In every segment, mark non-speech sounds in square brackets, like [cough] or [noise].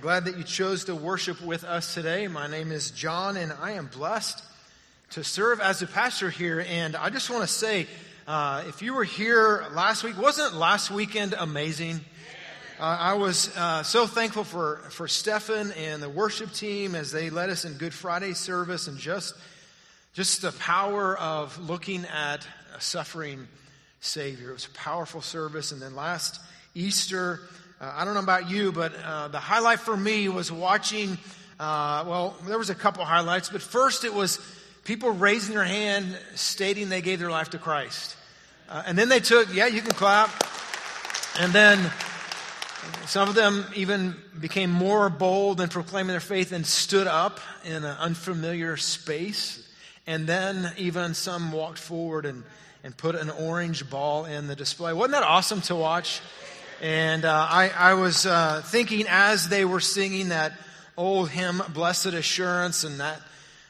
Glad that you chose to worship with us today. My name is Jon, and I am blessed to serve as a pastor here. And I just want to say, uh, if you were here last week, wasn't last weekend amazing? Uh, I was uh, so thankful for, for Stefan and the worship team as they led us in Good Friday service and just, just the power of looking at a suffering Savior. It was a powerful service. And then last Easter, uh, I don't know about you, but uh, the highlight for me was watching. Uh, well, there was a couple highlights, but first it was people raising their hand, stating they gave their life to Christ, uh, and then they took. Yeah, you can clap. And then some of them even became more bold in proclaiming their faith and stood up in an unfamiliar space. And then even some walked forward and, and put an orange ball in the display. Wasn't that awesome to watch? And uh, I, I, was uh, thinking as they were singing that old hymn, Blessed Assurance, and that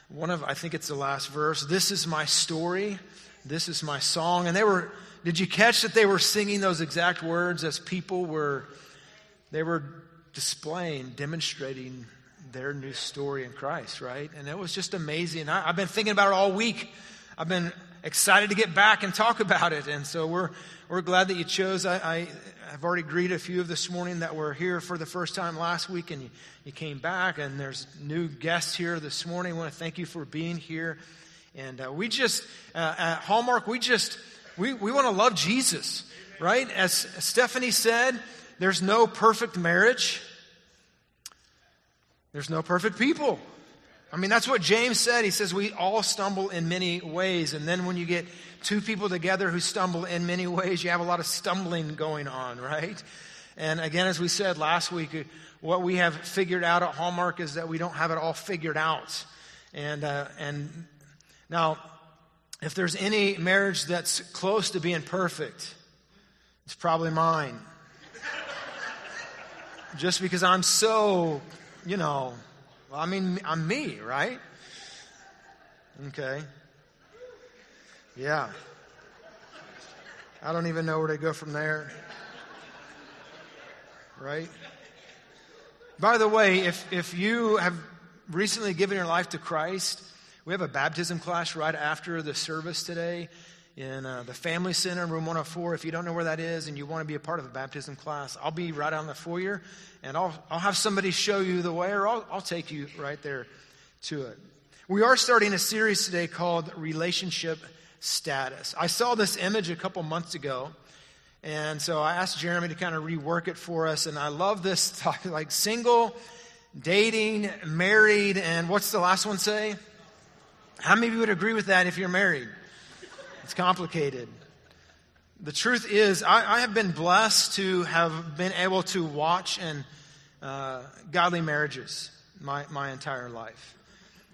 one of, I think it's the last verse, This is my story, this is my song. And they were, did you catch that they were singing those exact words as people were, they were displaying, demonstrating their new story in Christ, right? And it was just amazing. I, I've been thinking about it all week. I've been excited to get back and talk about it. And so we're, we're glad that you chose. I, I have already greeted a few of this morning that were here for the first time last week and you, you came back. And there's new guests here this morning. I want to thank you for being here. And uh, we just, uh, at Hallmark, we just, we, we want to love Jesus, right? As Stephanie said, there's no perfect marriage. There's no perfect people. I mean, that's what James said. He says we all stumble in many ways. And then when you get two people together who stumble in many ways, you have a lot of stumbling going on, right? And again, as we said last week, what we have figured out at Hallmark is that we don't have it all figured out. And, uh, and now, if there's any marriage that's close to being perfect, it's probably mine. [laughs] Just because I'm so, you know, well, I mean, I'm me, right? Okay. Yeah. I don't even know where to go from there. Right? By the way, if, if you have recently given your life to Christ, we have a baptism class right after the service today in uh, the Family Center, room 104. If you don't know where that is and you want to be a part of a baptism class, I'll be right on the foyer and I'll, I'll have somebody show you the way or I'll, I'll take you right there to it. We are starting a series today called Relationship Status. I saw this image a couple months ago. And so I asked Jeremy to kind of rework it for us. And I love this [laughs] talk, like single, dating, married, and what's the last one say? How many of you would agree with that if you're married? It's complicated. The truth is, I, I have been blessed to have been able to watch and uh, godly marriages my, my entire life.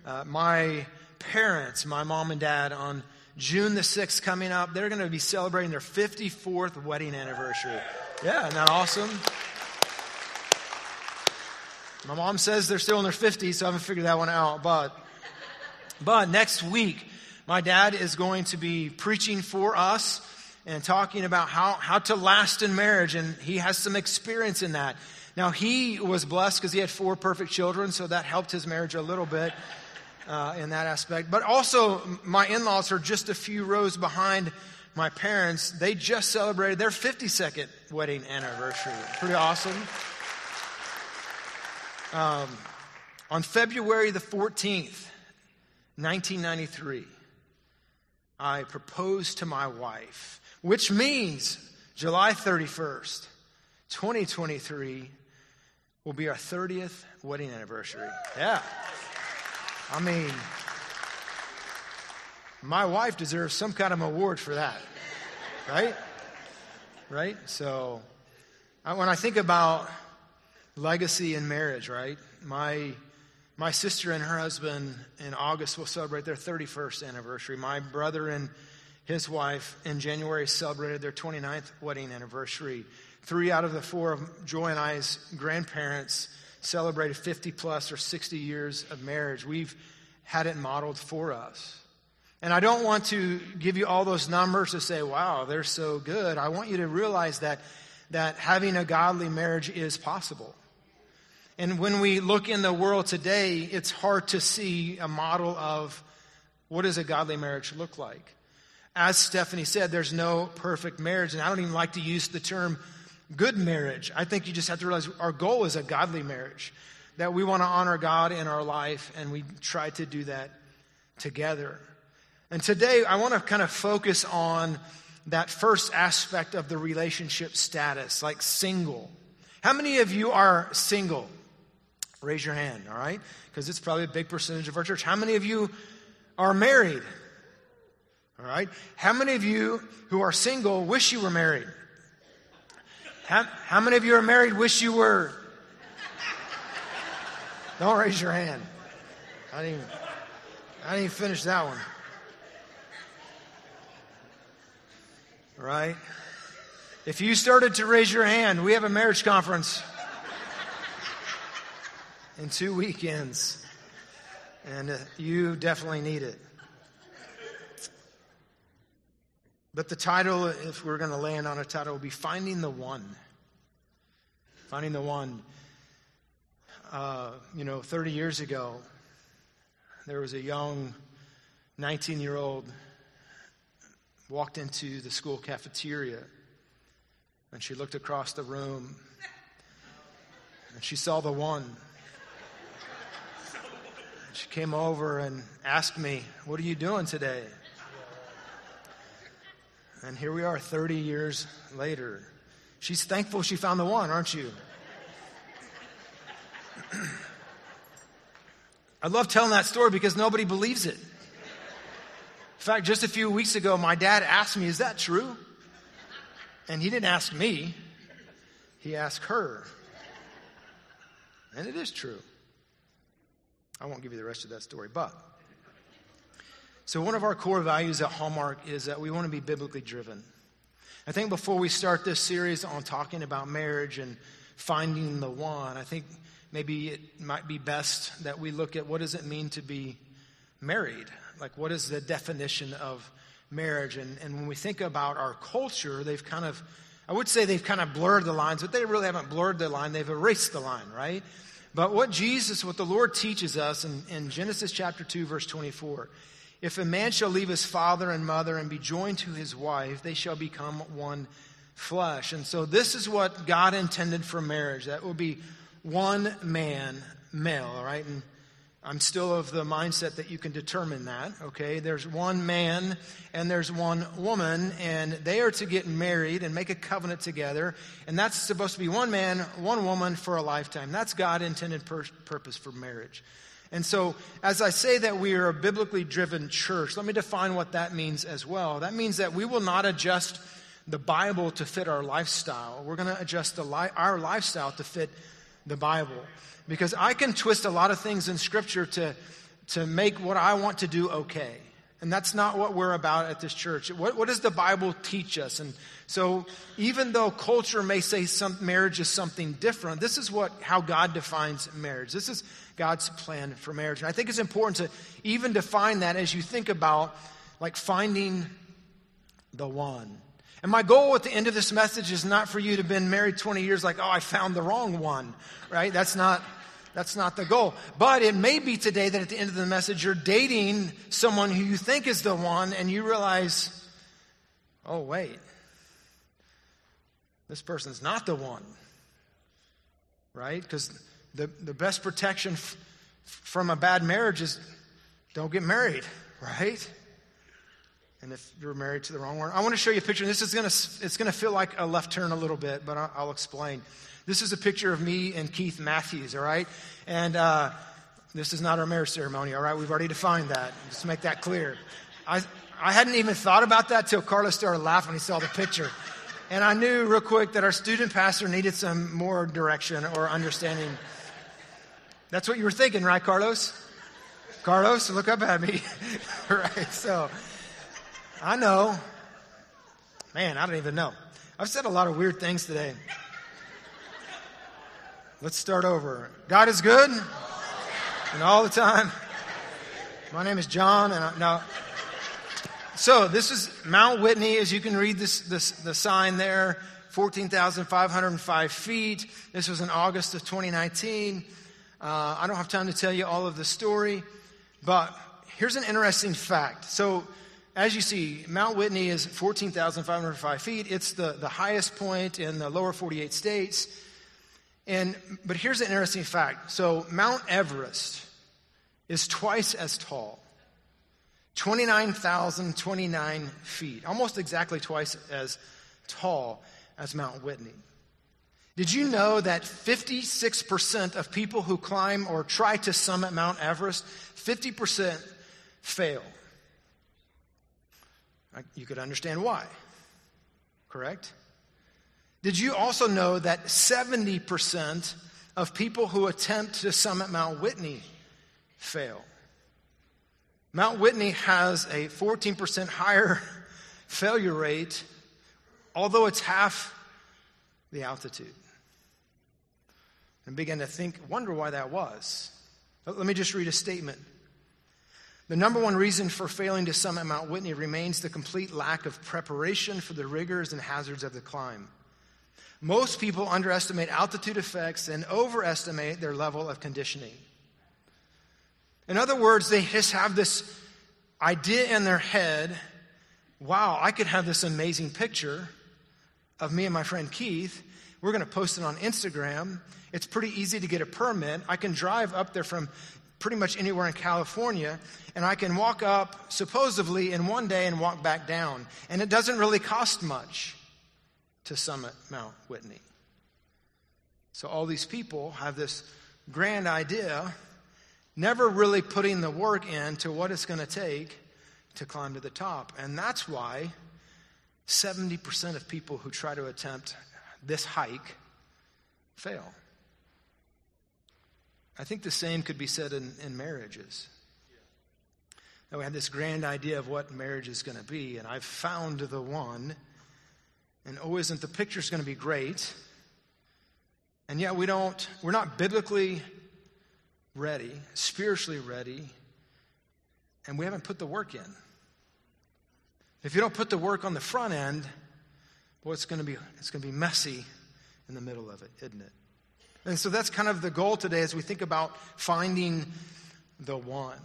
Uh, my parents, my mom and dad, on June the 6th coming up, they're going to be celebrating their 54th wedding anniversary. Yeah, isn't that awesome? My mom says they're still in their 50s, so I haven't figured that one out. But, but next week, my dad is going to be preaching for us and talking about how, how to last in marriage, and he has some experience in that. Now, he was blessed because he had four perfect children, so that helped his marriage a little bit uh, in that aspect. But also, my in laws are just a few rows behind my parents. They just celebrated their 52nd wedding anniversary. Pretty awesome. Um, on February the 14th, 1993, I proposed to my wife, which means July 31st, 2023 will be our 30th wedding anniversary. Yeah. I mean, my wife deserves some kind of award for that, right? Right? So, when I think about legacy in marriage, right? My my sister and her husband in August will celebrate their 31st anniversary. My brother and his wife in January celebrated their 29th wedding anniversary. Three out of the four of Joy and I's grandparents celebrated 50 plus or 60 years of marriage. We've had it modeled for us. And I don't want to give you all those numbers to say, wow, they're so good. I want you to realize that, that having a godly marriage is possible. And when we look in the world today, it's hard to see a model of what does a godly marriage look like. As Stephanie said, there's no perfect marriage, and I don't even like to use the term good marriage. I think you just have to realize our goal is a godly marriage, that we want to honor God in our life, and we try to do that together. And today, I want to kind of focus on that first aspect of the relationship status, like single. How many of you are single? Raise your hand, all right? Because it's probably a big percentage of our church. How many of you are married? All right? How many of you who are single wish you were married? How, how many of you are married wish you were? Don't raise your hand. I didn't even, I didn't even finish that one. Right? If you started to raise your hand, we have a marriage conference in two weekends. And uh, you definitely need it. But the title, if we're going to land on a title, will be Finding the One. Finding the One. Uh, you know, 30 years ago, there was a young 19 year old walked into the school cafeteria and she looked across the room and she saw the one. She came over and asked me, What are you doing today? And here we are 30 years later. She's thankful she found the one, aren't you? [clears throat] I love telling that story because nobody believes it. In fact, just a few weeks ago, my dad asked me, Is that true? And he didn't ask me, he asked her. And it is true. I won't give you the rest of that story, but. So, one of our core values at Hallmark is that we want to be biblically driven. I think before we start this series on talking about marriage and finding the one, I think maybe it might be best that we look at what does it mean to be married? Like, what is the definition of marriage? And, and when we think about our culture, they've kind of, I would say they've kind of blurred the lines, but they really haven't blurred the line. They've erased the line, right? But what Jesus, what the Lord teaches us in, in Genesis chapter 2, verse 24, if a man shall leave his father and mother and be joined to his wife, they shall become one flesh. And so this is what God intended for marriage. That will be one man, male, all right? And I'm still of the mindset that you can determine that, okay? There's one man and there's one woman, and they are to get married and make a covenant together. And that's supposed to be one man, one woman for a lifetime. That's God intended pur- purpose for marriage. And so, as I say that we are a biblically driven church, let me define what that means as well. That means that we will not adjust the Bible to fit our lifestyle. We're going to adjust li- our lifestyle to fit the Bible because I can twist a lot of things in Scripture to, to make what I want to do okay. And that's not what we're about at this church. What, what does the Bible teach us? And so, even though culture may say some, marriage is something different, this is what how God defines marriage. This is God's plan for marriage. And I think it's important to even define that as you think about like finding the one. And my goal at the end of this message is not for you to have been married 20 years like, oh, I found the wrong one, right? That's not that's not the goal. But it may be today that at the end of the message, you're dating someone who you think is the one, and you realize, oh, wait, this person's not the one. Right? Because the, the best protection f- from a bad marriage is don't get married, [laughs] right? And if you're married to the wrong one, I want to show you a picture. This is going to, it's going to feel like a left turn a little bit, but I'll, explain. This is a picture of me and Keith Matthews, all right? And uh, this is not our marriage ceremony, all right? We've already defined that. Just make that clear. I, I hadn't even thought about that till Carlos started laughing when he saw the picture. And I knew real quick that our student pastor needed some more direction or understanding. That's what you were thinking, right, Carlos? Carlos, look up at me. [laughs] right, so I know. Man, I don't even know. I've said a lot of weird things today. Let's start over. God is good and all the time. My name is Jon, and I, now, so this is Mount Whitney, as you can read this, this the sign there 14,505 feet. This was in August of 2019. Uh, I don't have time to tell you all of the story, but here's an interesting fact. So, as you see, Mount Whitney is 14,505 feet. It's the, the highest point in the lower 48 states. And, but here's an interesting fact. So, Mount Everest is twice as tall 29,029 feet, almost exactly twice as tall as Mount Whitney. Did you know that 56% of people who climb or try to summit Mount Everest, 50% fail? You could understand why, correct? Did you also know that 70% of people who attempt to summit Mount Whitney fail? Mount Whitney has a 14% higher [laughs] failure rate, although it's half the altitude. And began to think, wonder why that was. Let me just read a statement. The number one reason for failing to summit Mount Whitney remains the complete lack of preparation for the rigors and hazards of the climb. Most people underestimate altitude effects and overestimate their level of conditioning. In other words, they just have this idea in their head wow, I could have this amazing picture of me and my friend Keith. We're going to post it on Instagram. It's pretty easy to get a permit. I can drive up there from pretty much anywhere in California, and I can walk up supposedly in one day and walk back down. And it doesn't really cost much to summit Mount Whitney. So all these people have this grand idea never really putting the work into what it's going to take to climb to the top. And that's why 70% of people who try to attempt this hike fail. I think the same could be said in, in marriages. Now, we had this grand idea of what marriage is going to be, and I've found the one. And oh, isn't the picture's going to be great? And yet we don't, we're not biblically ready, spiritually ready, and we haven't put the work in. If you don't put the work on the front end, boy, it's going to be it's going to be messy in the middle of it, isn't it? And so that's kind of the goal today as we think about finding the one.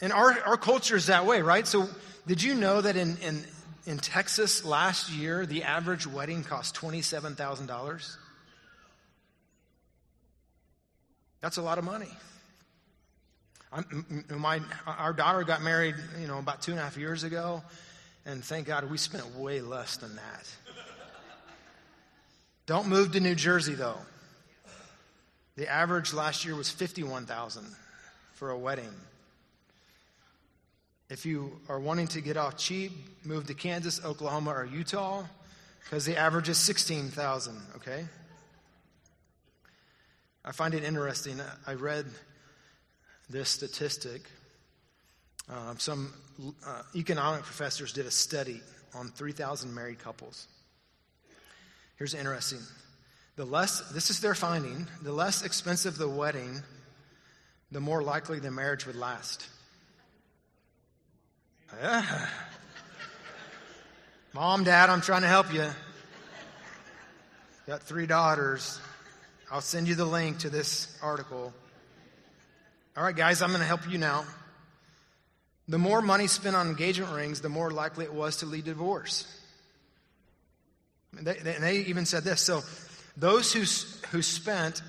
And our, our culture is that way, right? So did you know that in, in, in Texas last year, the average wedding cost $27,000? That's a lot of money. My, our daughter got married, you know, about two and a half years ago, and thank God we spent way less than that. Don't move to New Jersey, though. The average last year was 51,000 for a wedding. If you are wanting to get off cheap, move to Kansas, Oklahoma, or Utah because the average is 16,000, okay? I find it interesting. I read this statistic. Uh, some uh, economic professors did a study on 3,000 married couples. Here's interesting. The less, this is their finding, the less expensive the wedding, the more likely the marriage would last. Mom, Dad, I'm trying to help you. Got three daughters. I'll send you the link to this article. All right, guys, I'm going to help you now. The more money spent on engagement rings, the more likely it was to lead to divorce. They, they, they even said this. So, those who, who spent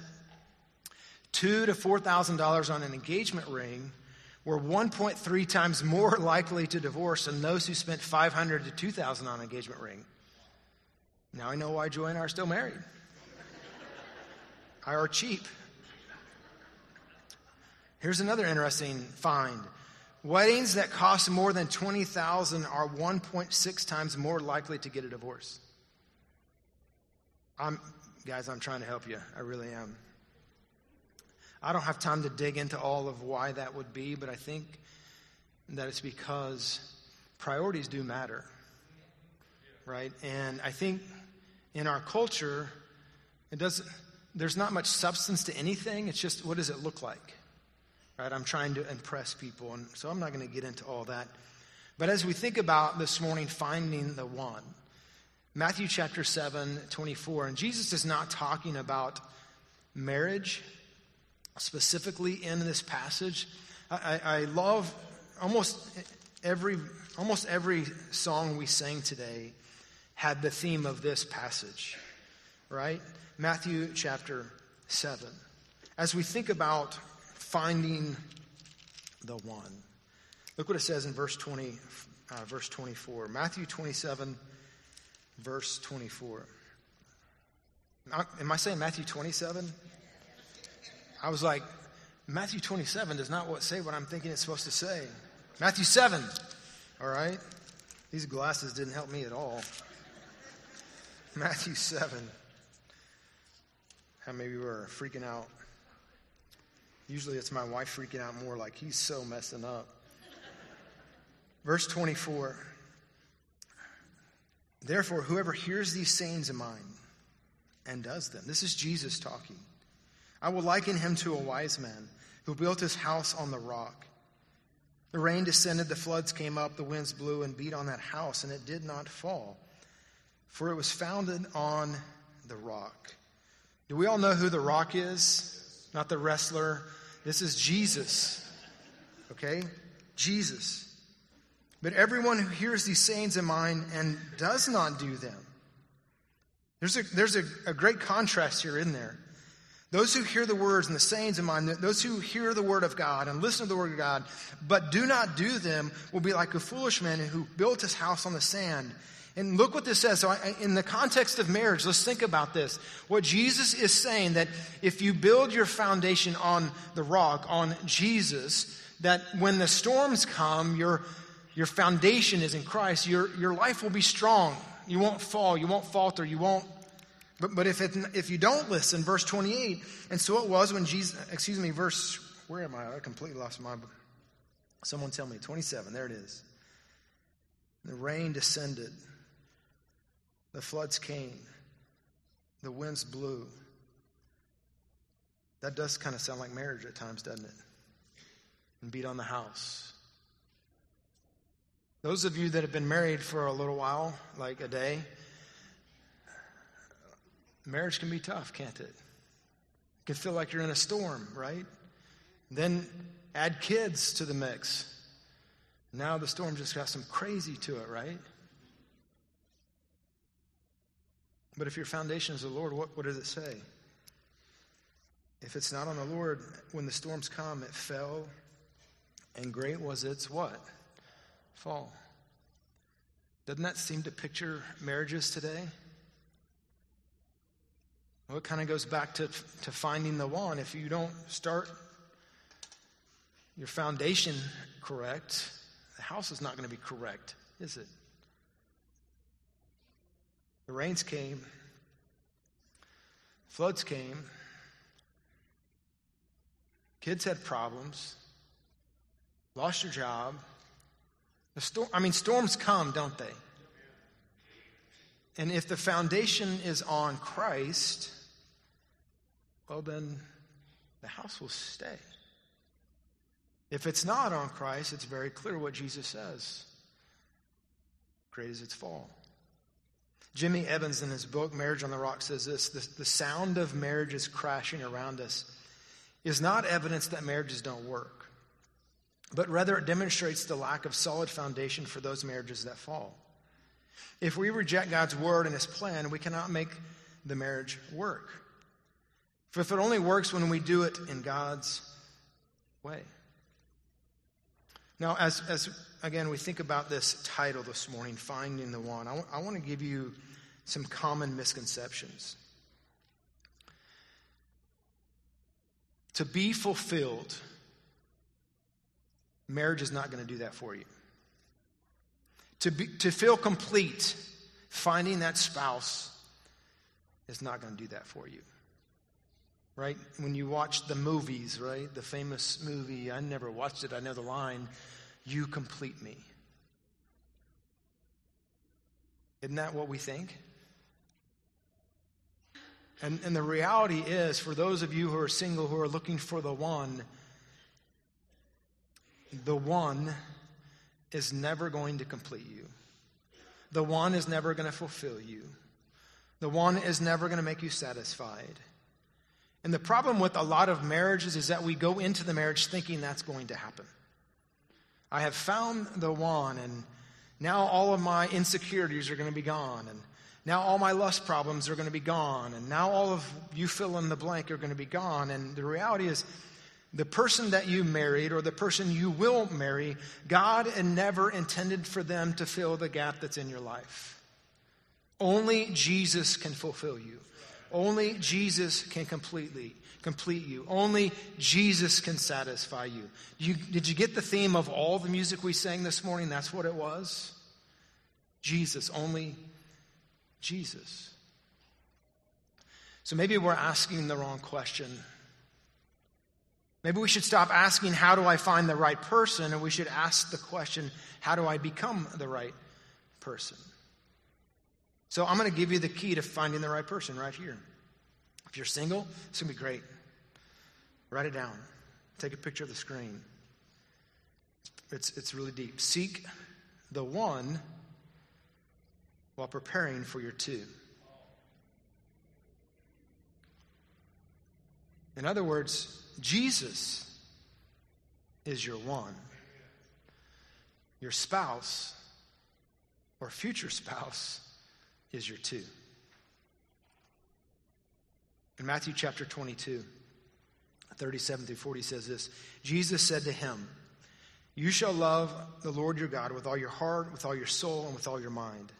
two to four thousand dollars on an engagement ring were 1.3 times more [laughs] likely to divorce than those who spent 500 to 2,000 on an engagement ring. Now I know why Joy and I are still married. I are cheap. Here's another interesting find. Weddings that cost more than 20,000 are 1.6 times more likely to get a divorce. I'm, guys, I'm trying to help you. I really am. I don't have time to dig into all of why that would be, but I think that it's because priorities do matter. Right? And I think in our culture, it doesn't, there's not much substance to anything. It's just what does it look like? right? I'm trying to impress people, and so I'm not going to get into all that. But as we think about this morning finding the one, Matthew chapter 7, 24. And Jesus is not talking about marriage specifically in this passage. I, I love almost every, almost every song we sang today had the theme of this passage, right? Matthew chapter 7. As we think about finding the one, look what it says in verse 20, uh, verse 24. Matthew 27, verse 24. Am I saying Matthew 27? I was like, Matthew 27 does not say what I'm thinking it's supposed to say. Matthew 7. All right? These glasses didn't help me at all. Matthew 7. How maybe we're freaking out. Usually it's my wife freaking out more, like he's so messing up. Verse 24. Therefore, whoever hears these sayings of mine and does them, this is Jesus talking. I will liken him to a wise man who built his house on the rock. The rain descended, the floods came up, the winds blew and beat on that house, and it did not fall, for it was founded on the rock. Do we all know who the rock is? Not the wrestler. This is Jesus. Okay? Jesus. But everyone who hears these sayings of mine and does not do them, there's a, there's a, a great contrast here in there. Those who hear the words and the sayings of mine, those who hear the word of God and listen to the word of God, but do not do them, will be like a foolish man who built his house on the sand. And look what this says. So, I, in the context of marriage, let's think about this. What Jesus is saying that if you build your foundation on the rock, on Jesus, that when the storms come, your your foundation is in Christ, your, your life will be strong. You won't fall, you won't falter, you won't. But, but if, it, if you don't listen, verse 28, and so it was when Jesus, excuse me, verse, where am I? I completely lost my, someone tell me, 27, there it is. The rain descended, the floods came, the winds blew. That does kind of sound like marriage at times, doesn't it? And beat on the house. Those of you that have been married for a little while, like a day, marriage can be tough, can't it? It can feel like you're in a storm, right? Then add kids to the mix. Now the storm just got some crazy to it, right? But if your foundation is the Lord, what, what does it say? If it's not on the Lord, when the storms come, it fell, and great was its what? Fall. Doesn't that seem to picture marriages today? Well, it kind of goes back to, to finding the one. If you don't start your foundation correct, the house is not going to be correct, is it? The rains came, floods came, kids had problems, lost your job. The I mean, storms come, don't they? And if the foundation is on Christ, well, then the house will stay. If it's not on Christ, it's very clear what Jesus says. Great is its fall. Jimmy Evans, in his book, Marriage on the Rock, says this the, the sound of marriages crashing around us is not evidence that marriages don't work but rather it demonstrates the lack of solid foundation for those marriages that fall. If we reject God's word and his plan, we cannot make the marriage work. For if it only works when we do it in God's way. Now, as, as again, we think about this title this morning, Finding the One, I, w- I want to give you some common misconceptions. To be fulfilled, Marriage is not going to do that for you. To, be, to feel complete, finding that spouse is not going to do that for you. Right? When you watch the movies, right? The famous movie, I never watched it, I know the line, You complete me. Isn't that what we think? And, and the reality is, for those of you who are single who are looking for the one, the one is never going to complete you. The one is never going to fulfill you. The one is never going to make you satisfied. And the problem with a lot of marriages is that we go into the marriage thinking that's going to happen. I have found the one, and now all of my insecurities are going to be gone, and now all my lust problems are going to be gone, and now all of you fill in the blank are going to be gone. And the reality is, the person that you married or the person you will marry, God never intended for them to fill the gap that's in your life. Only Jesus can fulfill you. Only Jesus can completely complete you. Only Jesus can satisfy you. you. Did you get the theme of all the music we sang this morning? That's what it was. Jesus, only Jesus. So maybe we're asking the wrong question. Maybe we should stop asking, How do I find the right person? and we should ask the question, How do I become the right person? So I'm going to give you the key to finding the right person right here. If you're single, it's going to be great. Write it down. Take a picture of the screen. It's, it's really deep. Seek the one while preparing for your two. In other words, Jesus is your one. Your spouse or future spouse is your two. In Matthew chapter 22, 37 through 40 says this Jesus said to him, You shall love the Lord your God with all your heart, with all your soul, and with all your mind.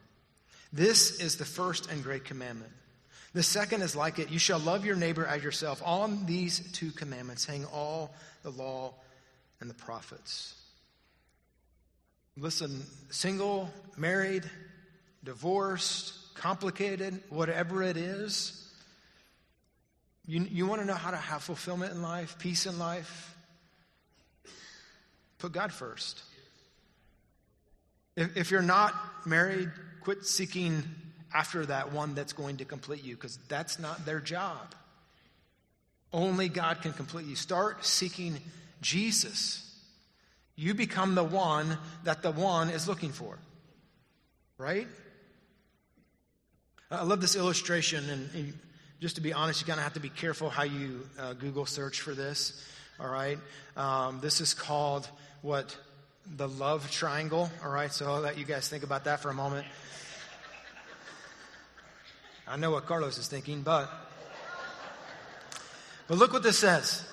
This is the first and great commandment. The second is like it you shall love your neighbor as yourself. On these two commandments hang all the law and the prophets. Listen, single, married, divorced, complicated, whatever it is, you, you want to know how to have fulfillment in life, peace in life? Put God first. If, if you're not married, quit seeking after that one that's going to complete you because that's not their job. Only God can complete you. Start seeking Jesus. You become the one that the one is looking for. Right? I love this illustration, and just to be honest, you kind of have to be careful how you uh, Google search for this. All right? Um, this is called what? The love triangle. All right? So I'll let you guys think about that for a moment. I know what Carlos is thinking, but but look what this says.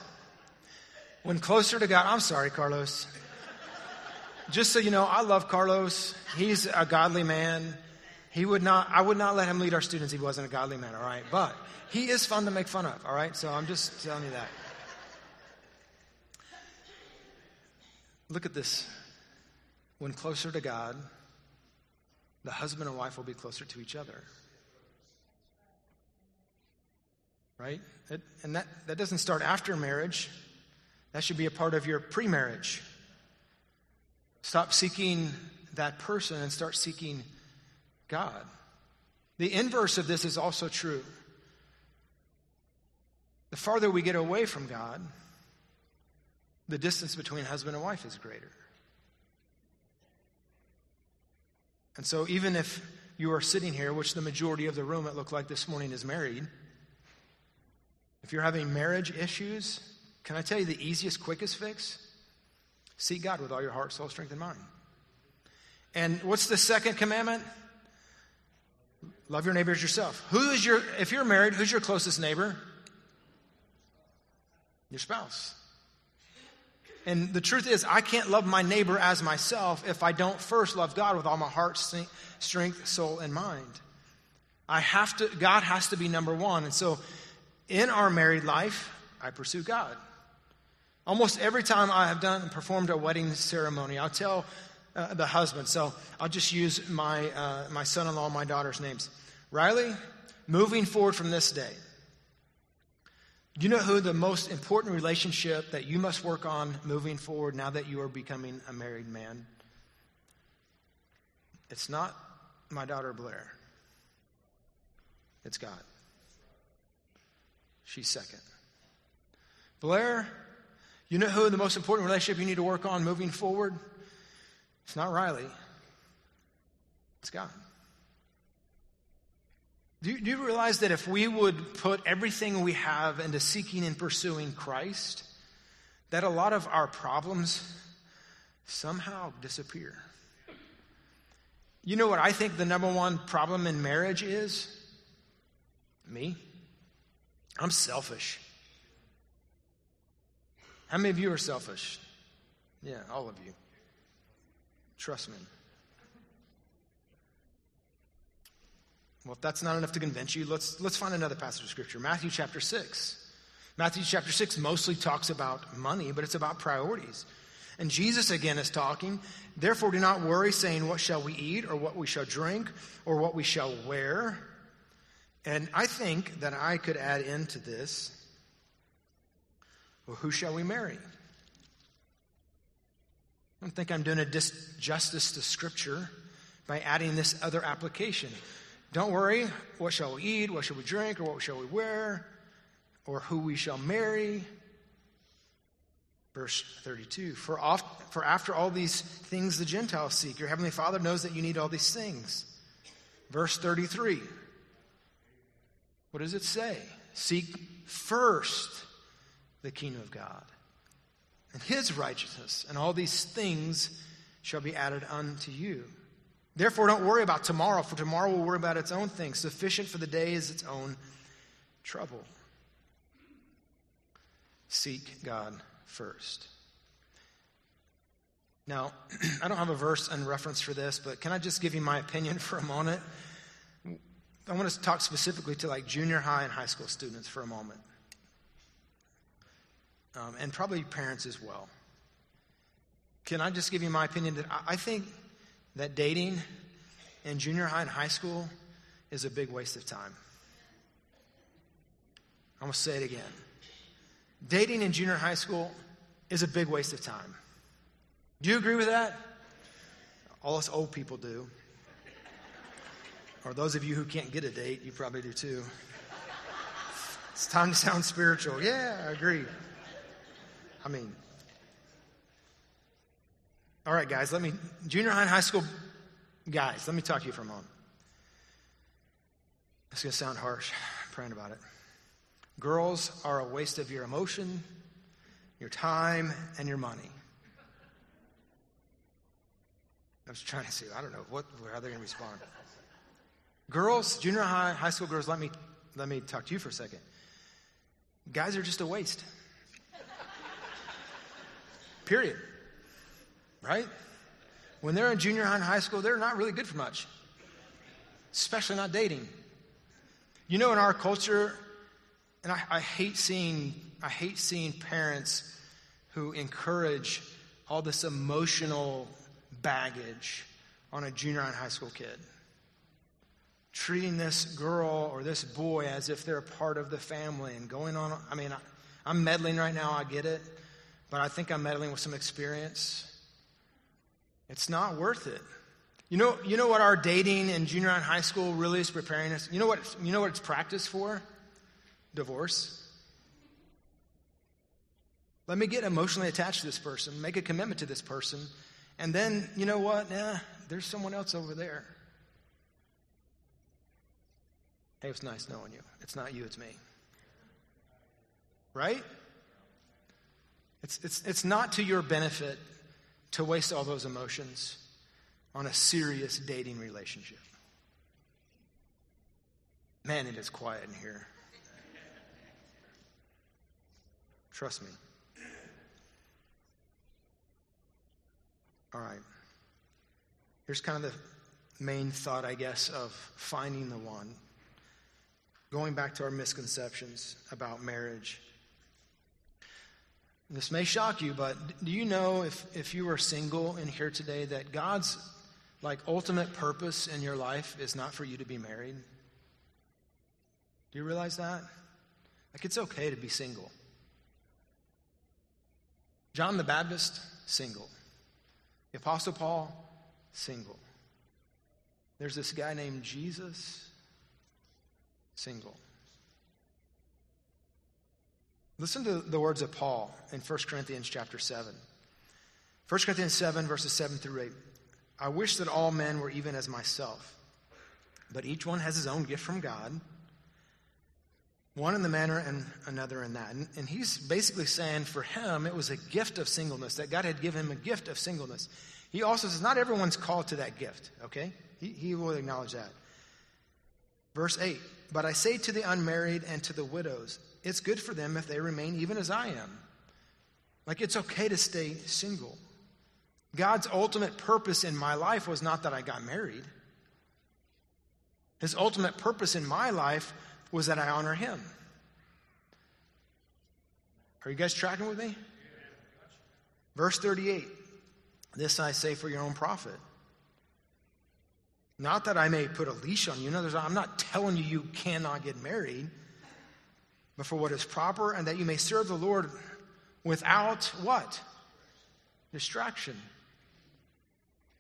When closer to God, I'm sorry, Carlos. Just so you know, I love Carlos. He's a godly man. He would not, I would not let him lead our students if he wasn't a godly man, all right? But he is fun to make fun of, all right? So I'm just telling you that. Look at this. When closer to God, the husband and wife will be closer to each other right? And that, that doesn't start after marriage. That should be a part of your pre marriage. Stop seeking that person and start seeking God. The inverse of this is also true. The farther we get away from God, the distance between husband and wife is greater. And so, even if you are sitting here, which the majority of the room it looked like this morning is married, if you're having marriage issues, can I tell you the easiest, quickest fix? Seek God with all your heart, soul, strength, and mind. And what's the second commandment? Love your neighbor as yourself. Who is your, if you're married, who's your closest neighbor? Your spouse. And the truth is, I can't love my neighbor as myself if I don't first love God with all my heart, strength, soul, and mind. I have to, God has to be number one. And so in our married life, I pursue God. Almost every time I have done performed a wedding ceremony, I'll tell uh, the husband. So I'll just use my uh, my son-in-law, my daughter's names. Riley, moving forward from this day, do you know who the most important relationship that you must work on moving forward now that you are becoming a married man? It's not my daughter Blair. It's God. She's second. Blair, you know who the most important relationship you need to work on moving forward? It's not Riley. It's God. Do you, do you realize that if we would put everything we have into seeking and pursuing Christ, that a lot of our problems somehow disappear? You know what I think the number one problem in marriage is? Me. I'm selfish. How many of you are selfish? Yeah, all of you. Trust me. Well, if that's not enough to convince you, let's, let's find another passage of Scripture. Matthew chapter 6. Matthew chapter 6 mostly talks about money, but it's about priorities. And Jesus again is talking. Therefore, do not worry, saying, What shall we eat, or what we shall drink, or what we shall wear? And I think that I could add into this well, who shall we marry? I don't think I'm doing a disjustice to Scripture by adding this other application. Don't worry, what shall we eat, what shall we drink, or what shall we wear, or who we shall marry. Verse 32 for, oft, for after all these things the Gentiles seek, your heavenly Father knows that you need all these things. Verse 33 what does it say? Seek first the kingdom of God and his righteousness, and all these things shall be added unto you. Therefore, don't worry about tomorrow, for tomorrow will worry about its own things. Sufficient for the day is its own trouble. Seek God first. Now, [clears throat] I don't have a verse and reference for this, but can I just give you my opinion [laughs] for a moment? I want to talk specifically to like junior high and high school students for a moment, um, and probably parents as well. Can I just give you my opinion that I think that dating in junior high and high school is a big waste of time. I'm going to say it again. Dating in junior high school is a big waste of time. Do you agree with that? All us old people do. Or those of you who can't get a date, you probably do too. It's time to sound spiritual. Yeah, I agree. I mean, all right, guys, let me, junior high and high school guys, let me talk to you for a moment. It's going to sound harsh. I'm praying about it. Girls are a waste of your emotion, your time, and your money. I was trying to see, I don't know what, how they're going to respond. Girls, junior high, high school girls, let me, let me talk to you for a second. Guys are just a waste. Period right? When they're in junior high and high school, they're not really good for much, especially not dating. You know, in our culture, and I, I hate seeing I hate seeing parents who encourage all this emotional baggage on a junior high and high school kid. Treating this girl or this boy as if they're a part of the family and going on. I mean, I, I'm meddling right now, I get it, but I think I'm meddling with some experience. It's not worth it. You know, you know what our dating in junior high and high school really is preparing us? You know what, you know what it's practice for? Divorce. Let me get emotionally attached to this person, make a commitment to this person, and then, you know what? Nah, there's someone else over there. Hey, it's nice knowing you. It's not you, it's me. Right? It's, it's, it's not to your benefit to waste all those emotions on a serious dating relationship. Man, it is quiet in here. Trust me. All right. Here's kind of the main thought, I guess, of finding the one. Going back to our misconceptions about marriage this may shock you, but do you know if, if you are single in here today that God's like ultimate purpose in your life is not for you to be married? Do you realize that? Like it's okay to be single. John the Baptist, single. The Apostle Paul, single. There's this guy named Jesus, single. Listen to the words of Paul in 1 Corinthians chapter 7. 1 Corinthians 7, verses 7 through 8. I wish that all men were even as myself. But each one has his own gift from God, one in the manner and another in that. And, and, he's basically saying for him, it was a gift of singleness, that God had given him a gift of singleness. He also says, not everyone's called to that gift, okay? He, he will acknowledge that. Verse 8 But I say to the unmarried and to the widows, it's good for them if they remain even as I am. Like it's okay to stay single. God's ultimate purpose in my life was not that I got married. His ultimate purpose in my life was that I honor Him. Are you guys tracking with me? Verse 38 This I say for your own profit. Not that I may put a leash on you. In other words, I'm not telling you you cannot get married, but for what is proper, and that you may serve the Lord without what? Distraction.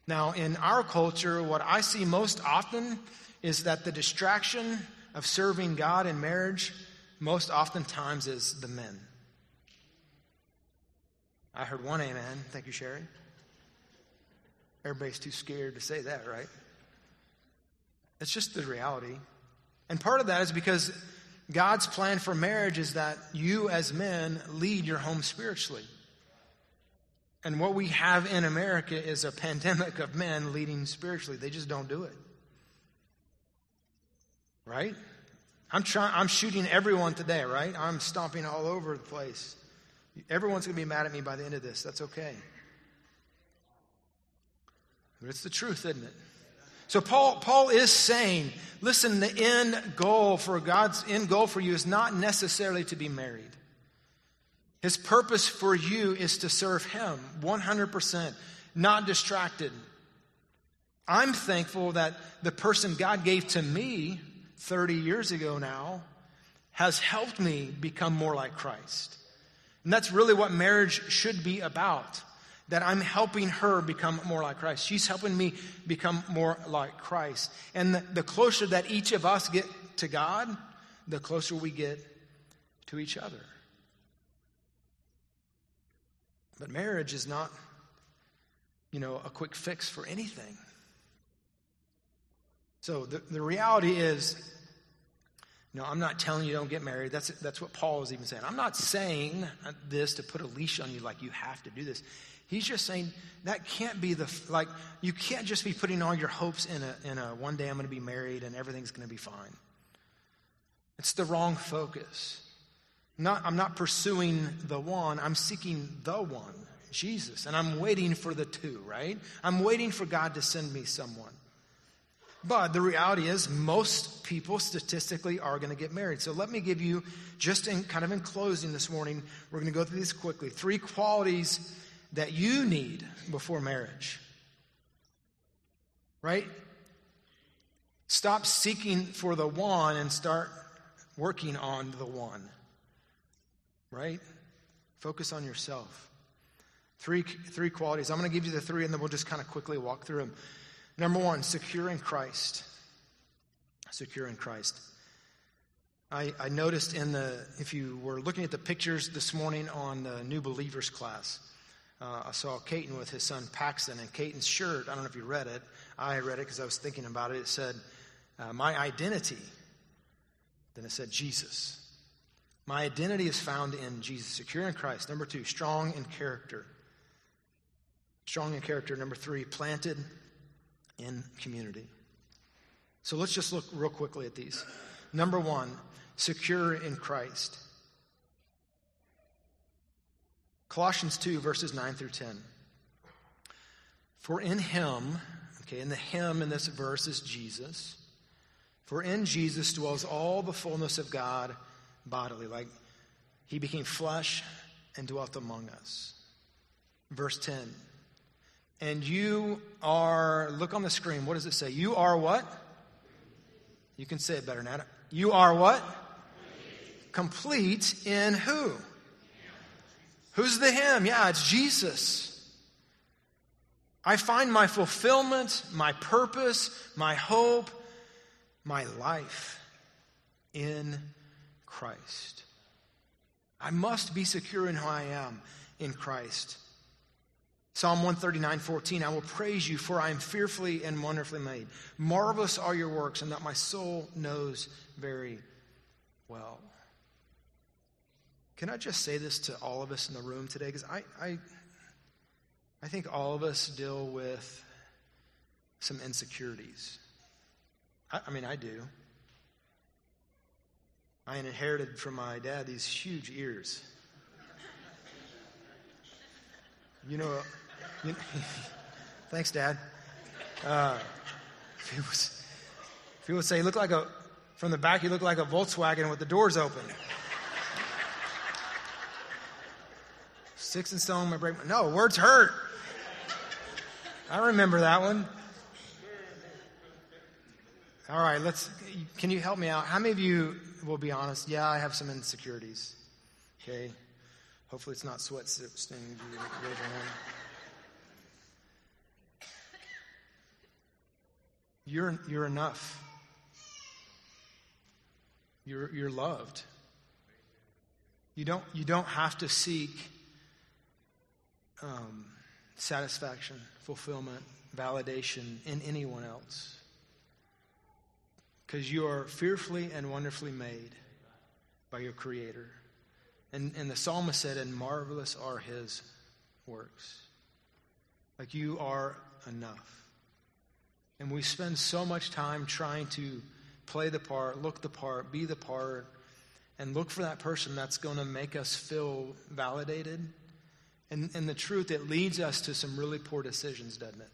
Now, in our culture, what I see most often is that the distraction of serving God in marriage most oftentimes is the men. I heard one amen. Thank you, Sherry. Everybody's too scared to say that, right? It's just the reality. And part of that is because God's plan for marriage is that you, as men, lead your home spiritually. And what we have in America is a [laughs] pandemic of men leading spiritually. They just don't do it. Right? I'm trying I'm shooting everyone today, right? I'm stomping all over the place. Everyone's going to be mad at me by the end of this. That's okay. But it's the truth, isn't it? So Paul, Paul is saying, listen, the end goal for God's end goal for you is not necessarily to be married. His purpose for you is to serve Him 100%, not distracted. I'm thankful that the person God gave to me 30 years ago now has helped me become more like Christ. And that's really what marriage should be about that I'm helping her become more like Christ. She's helping me become more like Christ. And the, the closer that each of us get to God, the closer we get to each other. But marriage is not, you know, a quick fix for anything. So the, the reality is, no, I'm not telling you don't get married. That's, that's what Paul is even saying. I'm not saying this to put a leash on you like you have to do this. He's just saying that can't be the, like, you can't just be putting all your hopes in a, in a one day I'm going to be married and everything's going to be fine. It's the wrong focus. Not, I'm not pursuing the one, I'm seeking the one, Jesus. And I'm waiting for the two, right? I'm waiting for God to send me someone. But the reality is, most people statistically are going to get married. So let me give you, just in kind of in closing this morning, we're going to go through these quickly. Three qualities that you need before marriage. Right? Stop seeking for the one and start working on the one. Right? Focus on yourself. Three, three qualities. I'm going to give you the three and then we'll just kind of quickly walk through them. Number one, secure in Christ. Secure in Christ. I, I noticed in the, if you were looking at the pictures this morning on the New Believers class, uh, I saw Caton with his son Paxton, and Caton's shirt, I don't know if you read it. I read it because I was thinking about it. It said, uh, My identity. Then it said, Jesus. My identity is found in Jesus, secure in Christ. Number two, strong in character. Strong in character. Number three, planted in community. So let's just look real quickly at these. Number one, secure in Christ. Colossians 2, verses 9 through 10. For in him, okay, and the him in this verse is Jesus. For in Jesus dwells all the fullness of God bodily. Like he became flesh and dwelt among us. Verse 10. And you are, look on the screen, what does it say? You are what? You can say it better now. You are what? Complete in who? Who's the Him? Yeah, it's Jesus. I find my fulfillment, my purpose, my hope, my life in Christ. I must be secure in who I am in Christ. Psalm 139, 14, I will praise you, for I am fearfully and wonderfully made. Marvelous are your works, and that my soul knows very well. Can I just say this to all of us in the room today? Because I, I, I think all of us deal with some insecurities. I, I mean, I do. I inherited from my dad these huge ears. You know, you know [laughs] thanks, Dad. Uh, people, people say, you look like a, from the back, you look like a Volkswagen with the doors open. Six and stone may break. No, words hurt. I remember that one. All right, let's. Can you help me out? How many of you will be honest? Yeah, I have some insecurities. Okay. Hopefully, it's not sweat stains. You're, you're enough. You're, you're loved. You don't, you don't have to seek um, satisfaction, fulfillment, validation in anyone else. Because you are fearfully and wonderfully made by your Creator. And, and the psalmist said, and marvelous are his works. Like you are enough. And we spend so much time trying to play the part, look the part, be the part, and look for that person that's going to make us feel validated and, and the truth, it leads us to some really poor decisions, doesn't it?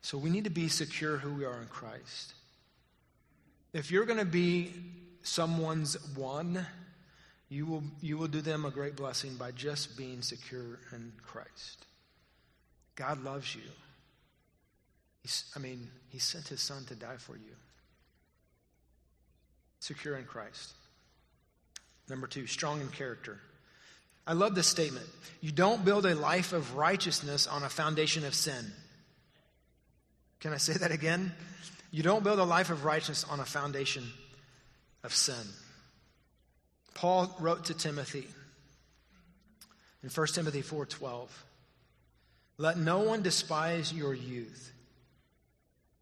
So we need to be secure who we are in Christ. If you're going to be someone's one, you will, you will do them a great blessing by just being secure in Christ. God loves you. He's, I mean, He sent His Son to die for you. Secure in Christ. Number two, strong in character. I love this statement. You don't build a life of righteousness on a foundation of sin. Can I say that again? You don't build a life of righteousness on a foundation of sin. Paul wrote to Timothy in 1 Timothy 4:12, "Let no one despise your youth,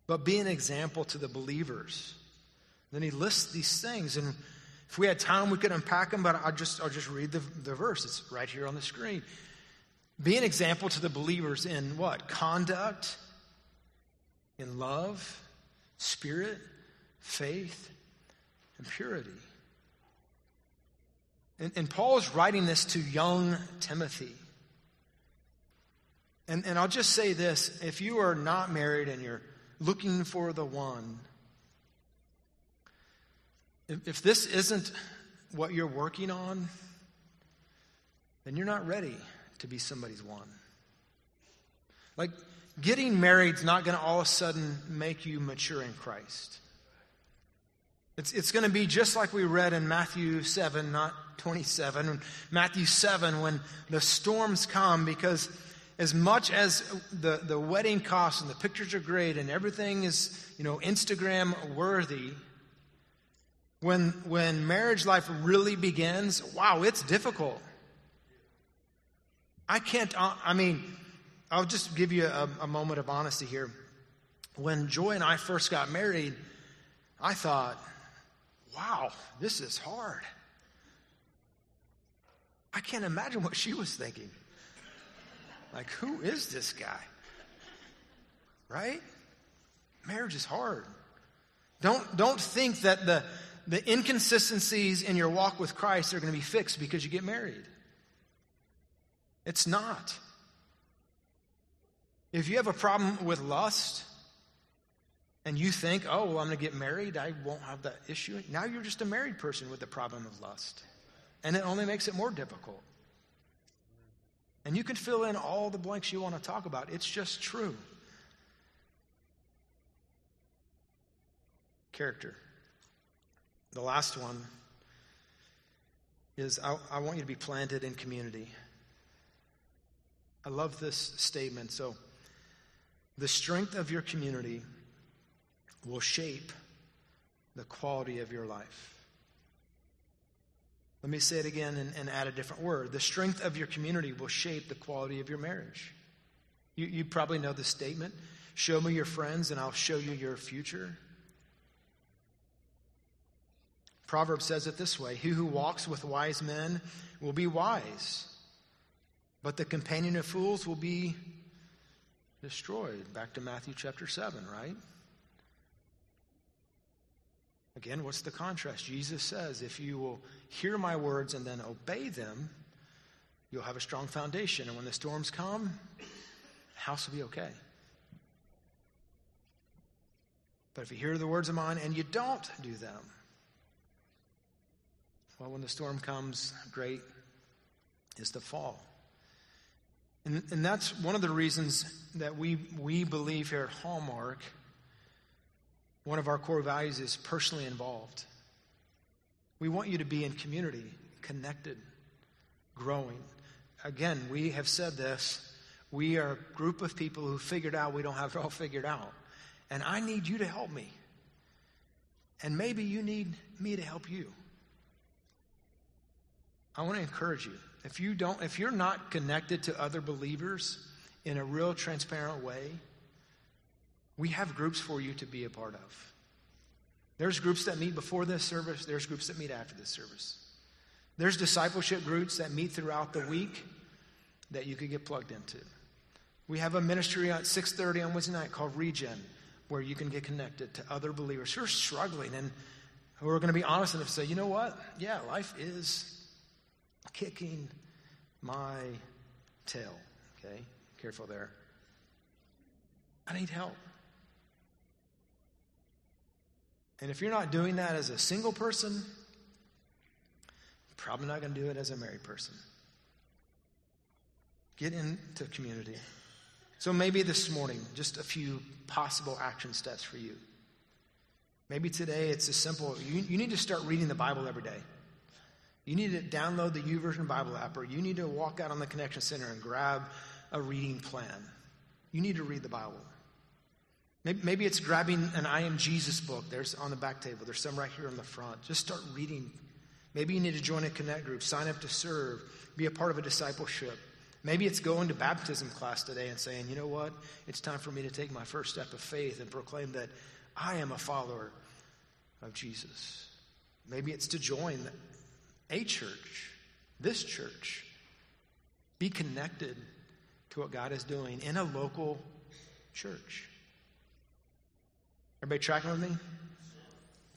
but be an example to the believers." Then he lists these things and if we had time, we could unpack them, but I'll just, I'll just read the, the verse. It's right here on the screen. Be an example to the believers in what? Conduct, in love, spirit, faith, and purity. And, and Paul is writing this to young Timothy. And, and I'll just say this if you are not married and you're looking for the one, if, if this isn't what you're working on, then you're not ready to be somebody's one. Like, getting married is not going to all of a sudden make you mature in Christ. It's, it's going to be just like we read in Matthew 7, not 27. Matthew 7, when the storms come, because as much as the, the wedding costs and the pictures are great and everything is, you know, Instagram worthy, when, when marriage life really begins, wow, it's difficult. I can't, uh, I mean, I'll just give you a, a moment of honesty here. When Joy and I first got married, I thought, wow, this is hard. I can't imagine what she was thinking. Like, who is this guy? Right? Marriage is hard. Don't, don't think that the, the inconsistencies in your walk with Christ are going to be fixed because you get married. It's not. If you have a problem with lust and you think, oh, well, I'm going to get married, I won't have that issue, now you're just a married person with the problem of lust. And it only makes it more difficult. And you can fill in all the blanks you want to talk about. It's just true. Character. The last one is I, I, want you to be planted in community. I love this statement. So, the strength of your community will shape the quality of your life. Let me say it again and, and, add a different word. The strength of your community will shape the quality of your marriage. You, you probably know the statement Show me your friends, and I'll show you your future. Proverbs says it this way He who walks with wise men will be wise, but the companion of fools will be destroyed. Back to Matthew chapter 7, right? Again, what's the contrast? Jesus says, if you will hear my words and then obey them, you'll have a strong foundation. And when the storms come, the house will be okay. But if you hear the words of mine and you don't do them, well, when the storm comes, great is the fall. And, and that's one of the reasons that we, we believe here at Hallmark one of our core values is personally involved. We want you to be in community, connected, growing. Again, we have said this. We are a group of people who figured out we don't have it all figured out. And I need you to help me. And maybe you need me to help you. I want to encourage you. If you don't, if you're not connected to other believers in a real transparent way, we have groups for you to be a part of. There's groups that meet before this service, there's groups that meet after this service. There's discipleship groups that meet throughout the week that you could get plugged into. We have a ministry at 6:30 on Wednesday night called Regen, where you can get connected to other believers who are struggling and who are going to be honest enough to say, you know what? Yeah, life is kicking my tail. Okay, careful there. I need help. And if you're not doing that as a single person, you're probably not going to do it as a married person. Get into community. So maybe this morning, just a few possible action steps for you. Maybe today it's as simple you, you need to start reading the Bible every day. You need to download the YouVersion Bible app, or you need to walk out on the Connection Center and grab a reading plan. You need to read the Bible. Maybe it's grabbing an I Am Jesus book. There's on the back table. There's some right here on the front. Just start reading. Maybe you need to join a connect group, sign up to serve, be a part of a discipleship. Maybe it's going to baptism class today and saying, you know what? It's time for me to take my first step of faith and proclaim that I am a follower of Jesus. Maybe it's to join a church, this church. Be connected to what God is doing in a local church. Everybody tracking with me?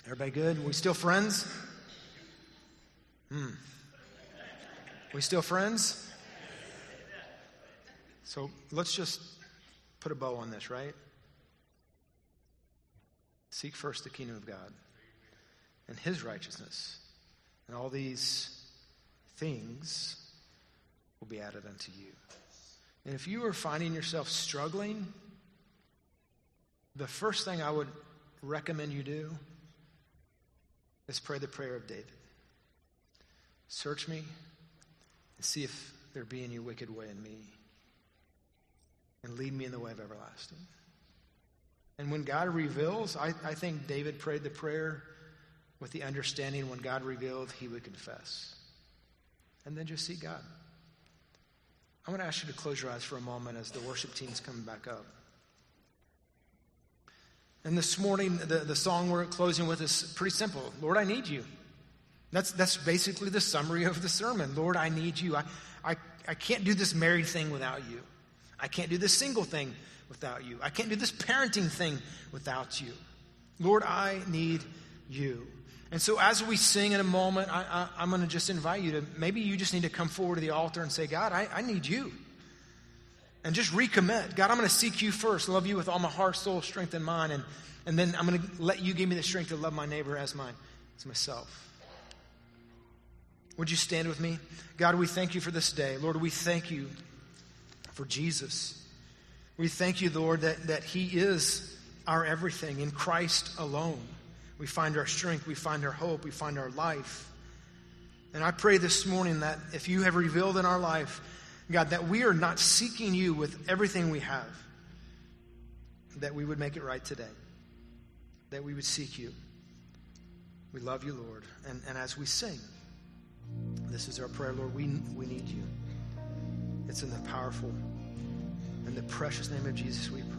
Everybody good? We still friends? Hmm. We still friends? So let's just put a bow on this, right? Seek first the kingdom of God and his righteousness, and all these things will be added unto you. And if you are finding yourself struggling, the first thing I would recommend you do is pray the prayer of David. Search me and see if there be any wicked way in me, and lead me in the way of everlasting. And when God reveals, I, I think David prayed the prayer with the understanding when God revealed, he would confess. And then just see God. I want to ask you to close your eyes for a moment as the worship team's coming back up. And this morning, the, the song we're closing with is pretty simple Lord, I need you. That's, that's basically the summary of the sermon. Lord, I need you. I, I, I can't do this married thing without you. I can't do this single thing without you. I can't do this parenting thing without you. Lord, I need you. And so, as we sing in a moment, I, am going to just invite you to maybe you just need to come forward to the altar and say, God, I, I need you and just recommit. God, I'm going to seek you first, love you with all my heart, soul, strength, and mind. And, and then I'm going to let you give me the strength to love my neighbor as mine, as myself. Would you stand with me? God, we thank you for this day. Lord, we thank you for Jesus. We thank you, Lord, that, that He is our everything. In Christ alone, we find our strength, we find our hope, we find our life. And I pray this morning that if you have revealed in our life God, that we are not seeking you with everything we have, that we would make it right today, that we would seek you. We love you, Lord. And, and as we sing, This is our prayer, Lord. We, we need you. It's in the powerful and the precious name of Jesus we pray.